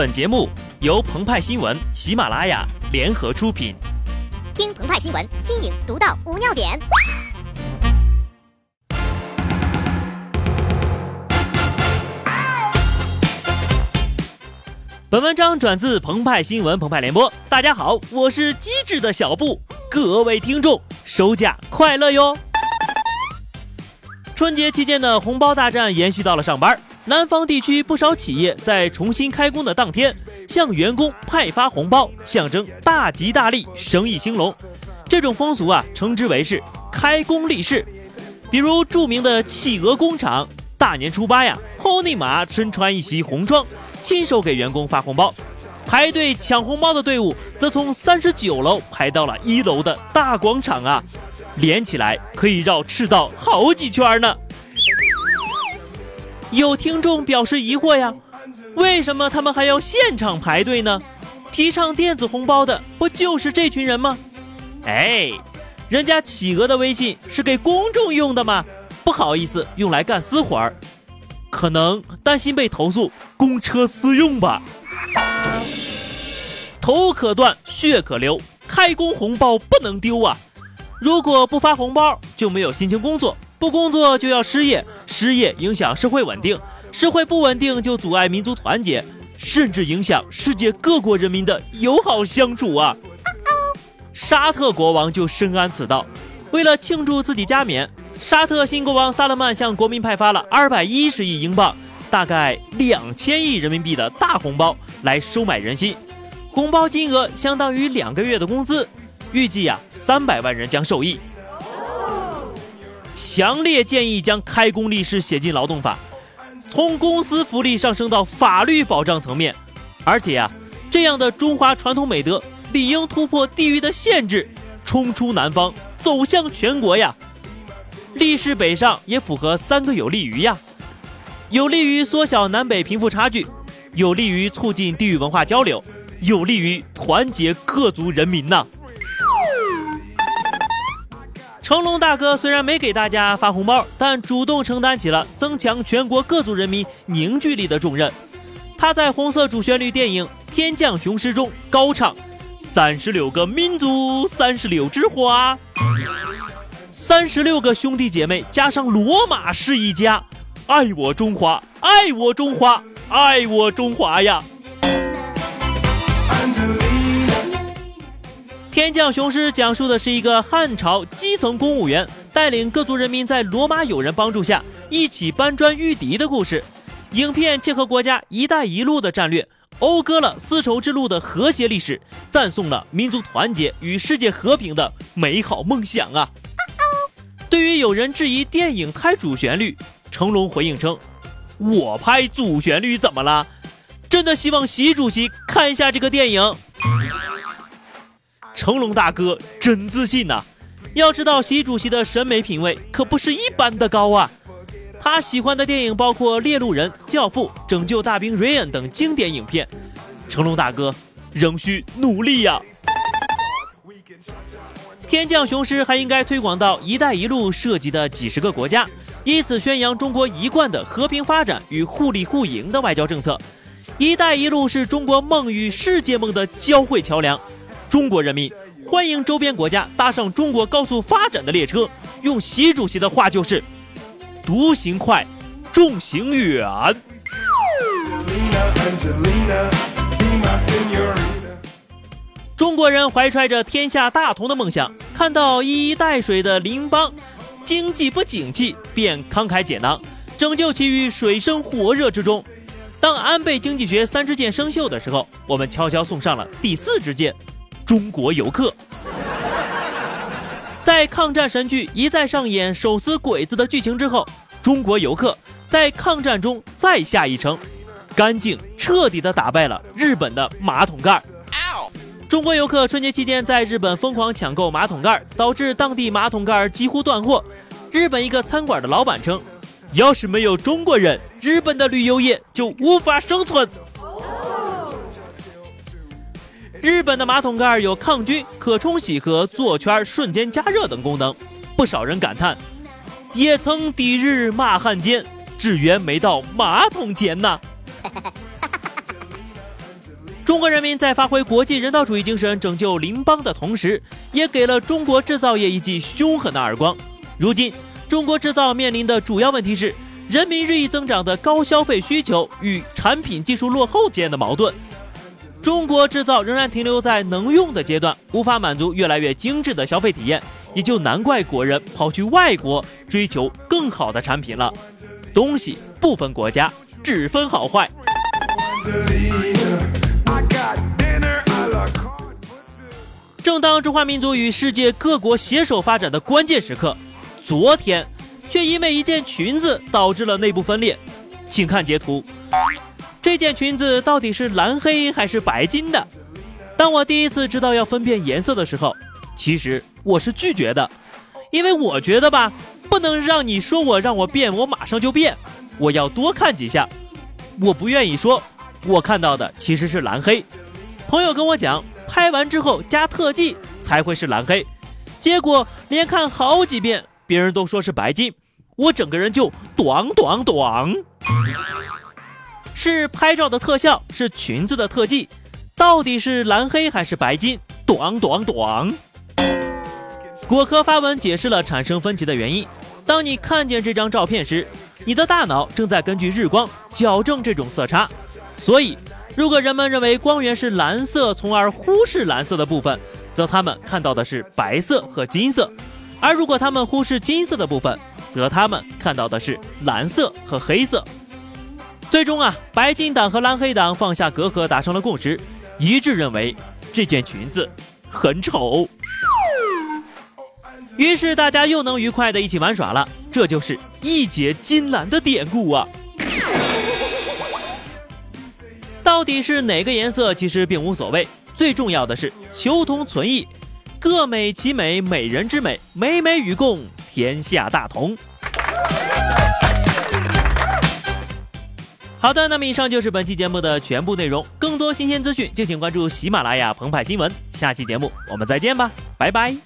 本节目由澎湃新闻、喜马拉雅联合出品。听澎湃新闻，新颖独到，无尿点。本文章转自澎湃新闻《澎湃联播》，大家好，我是机智的小布，各位听众，收假快乐哟！春节期间的红包大战延续到了上班，南方地区不少企业在重新开工的当天向员工派发红包，象征大吉大利、生意兴隆。这种风俗啊，称之为是开工立誓。比如著名的企鹅工厂，大年初八呀，后尼玛身穿一袭红装。亲手给员工发红包，排队抢红包的队伍则从三十九楼排到了一楼的大广场啊，连起来可以绕赤道好几圈呢。有听众表示疑惑呀，为什么他们还要现场排队呢？提倡电子红包的不就是这群人吗？哎，人家企鹅的微信是给公众用的嘛？不好意思用来干私活儿。可能担心被投诉公车私用吧。头可断，血可流，开工红包不能丢啊！如果不发红包，就没有心情工作；不工作就要失业，失业影响社会稳定，社会不稳定就阻碍民族团结，甚至影响世界各国人民的友好相处啊！沙特国王就深谙此道，为了庆祝自己加冕。沙特新国王萨勒曼向国民派发了二百一十亿英镑，大概两千亿人民币的大红包，来收买人心。红包金额相当于两个月的工资，预计呀三百万人将受益。强烈建议将开工立誓写进劳动法，从公司福利上升到法律保障层面。而且呀，这样的中华传统美德理应突破地域的限制，冲出南方，走向全国呀！立誓北上也符合三个有利于呀，有利于缩小南北贫富差距，有利于促进地域文化交流，有利于团结各族人民呐。成龙大哥虽然没给大家发红包，但主动承担起了增强全国各族人民凝聚力的重任。他在红色主旋律电影《天降雄狮》中高唱：“三十六个民族，三十六枝花。”三十六个兄弟姐妹加上罗马是一家，爱我中华，爱我中华，爱我中华呀！天降雄狮讲述的是一个汉朝基层公务员带领各族人民在罗马友人帮助下一起搬砖御敌的故事。影片切合国家“一带一路”的战略，讴歌了丝绸之路的和谐历史，赞颂了民族团结与世界和平的美好梦想啊！对于有人质疑电影太主旋律，成龙回应称：“我拍主旋律怎么了？真的希望习主席看一下这个电影。”成龙大哥真自信呐！要知道习主席的审美品味可不是一般的高啊。他喜欢的电影包括《猎鹿人》《教父》《拯救大兵瑞恩》等经典影片。成龙大哥仍需努力呀！天降雄狮还应该推广到“一带一路”涉及的几十个国家，以此宣扬中国一贯的和平发展与互利互赢的外交政策。“一带一路”是中国梦与世界梦的交汇桥梁，中国人民欢迎周边国家搭上中国高速发展的列车。用习主席的话就是：“独行快，众行远。”中国人怀揣着天下大同的梦想，看到一衣带水的邻邦经济不景气，便慷慨解囊，拯救其于水深火热之中。当安倍经济学三支箭生锈的时候，我们悄悄送上了第四支箭——中国游客。在抗战神剧一再上演手撕鬼子的剧情之后，中国游客在抗战中再下一城，干净彻底的打败了日本的马桶盖。中国游客春节期间在日本疯狂抢购马桶盖，导致当地马桶盖几乎断货。日本一个餐馆的老板称：“要是没有中国人，日本的旅游业就无法生存。”日本的马桶盖有抗菌、可冲洗和坐圈、瞬间加热等功能。不少人感叹：“也曾抵日骂汉奸，只缘没到马桶前呐。”中国人民在发挥国际人道主义精神拯救邻邦的同时，也给了中国制造业一记凶狠的耳光。如今，中国制造面临的主要问题是人民日益增长的高消费需求与产品技术落后间的矛盾。中国制造仍然停留在能用的阶段，无法满足越来越精致的消费体验，也就难怪国人跑去外国追求更好的产品了。东西不分国家，只分好坏。正当中华民族与世界各国携手发展的关键时刻，昨天却因为一件裙子导致了内部分裂。请看截图，这件裙子到底是蓝黑还是白金的？当我第一次知道要分辨颜色的时候，其实我是拒绝的，因为我觉得吧，不能让你说我让我变，我马上就变，我要多看几下。我不愿意说，我看到的其实是蓝黑。朋友跟我讲。拍完之后加特技才会是蓝黑，结果连看好几遍，别人都说是白金，我整个人就短短短。是拍照的特效，是裙子的特技，到底是蓝黑还是白金？短短短。果壳发文解释了产生分歧的原因。当你看见这张照片时，你的大脑正在根据日光矫正这种色差，所以。如果人们认为光源是蓝色，从而忽视蓝色的部分，则他们看到的是白色和金色；而如果他们忽视金色的部分，则他们看到的是蓝色和黑色。最终啊，白金党和蓝黑党放下隔阂，达成了共识，一致认为这件裙子很丑。于是大家又能愉快的一起玩耍了，这就是义结金兰的典故啊。到底是哪个颜色，其实并无所谓，最重要的是求同存异，各美其美，美人之美，美美与共，天下大同。好的，那么以上就是本期节目的全部内容，更多新鲜资讯，敬请关注喜马拉雅澎湃新闻。下期节目我们再见吧，拜拜。